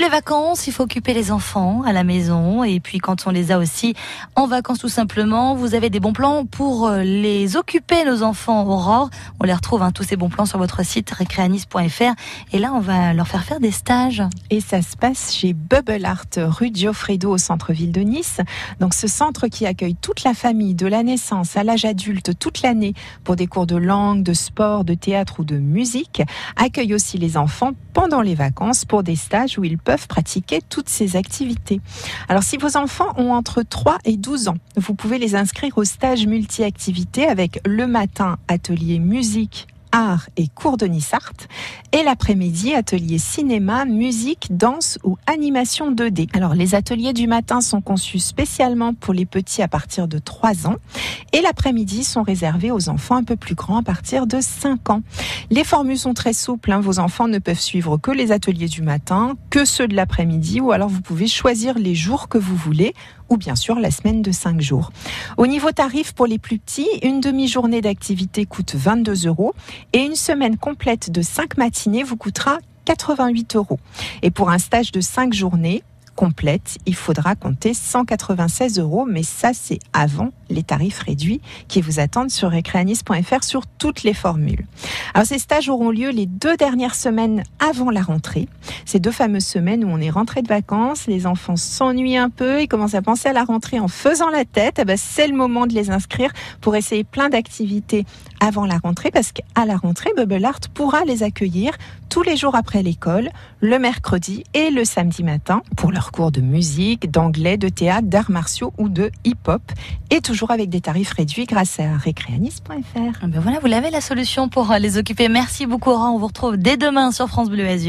les vacances, il faut occuper les enfants à la maison. Et puis quand on les a aussi en vacances tout simplement, vous avez des bons plans pour euh, les occuper, nos enfants Aurore. On les retrouve, hein, tous ces bons plans sur votre site récréanis.fr. Et là, on va leur faire faire des stages. Et ça se passe chez Bubble Art, rue Giofredo au centre-ville de Nice. Donc ce centre qui accueille toute la famille de la naissance à l'âge adulte toute l'année pour des cours de langue, de sport, de théâtre ou de musique, accueille aussi les enfants pendant les vacances pour des stages où ils peuvent pratiquer toutes ces activités. Alors si vos enfants ont entre 3 et 12 ans, vous pouvez les inscrire au stage multi-activités avec le matin atelier musique, art et cours de Nissart. Et l'après-midi, atelier cinéma, musique, danse ou animation 2D. Alors, les ateliers du matin sont conçus spécialement pour les petits à partir de 3 ans. Et l'après-midi sont réservés aux enfants un peu plus grands à partir de 5 ans. Les formules sont très souples. Hein. Vos enfants ne peuvent suivre que les ateliers du matin, que ceux de l'après-midi, ou alors vous pouvez choisir les jours que vous voulez ou bien sûr la semaine de 5 jours. Au niveau tarif pour les plus petits, une demi-journée d'activité coûte 22 euros et une semaine complète de 5 matinées vous coûtera 88 euros. Et pour un stage de 5 journées, complète, il faudra compter 196 euros, mais ça c'est avant les tarifs réduits qui vous attendent sur recreanis.fr sur toutes les formules. Alors ces stages auront lieu les deux dernières semaines avant la rentrée. Ces deux fameuses semaines où on est rentré de vacances, les enfants s'ennuient un peu et commencent à penser à la rentrée en faisant la tête. Eh ben, c'est le moment de les inscrire pour essayer plein d'activités avant la rentrée parce qu'à la rentrée, Bubble Art pourra les accueillir tous les jours après l'école, le mercredi et le samedi matin pour leur cours de musique, d'anglais, de théâtre, d'arts martiaux ou de hip-hop et toujours avec des tarifs réduits grâce à recreanis.fr. Ben voilà, vous l'avez la solution pour les occuper. Merci beaucoup, Aurore. On vous retrouve dès demain sur France Bleu Azur.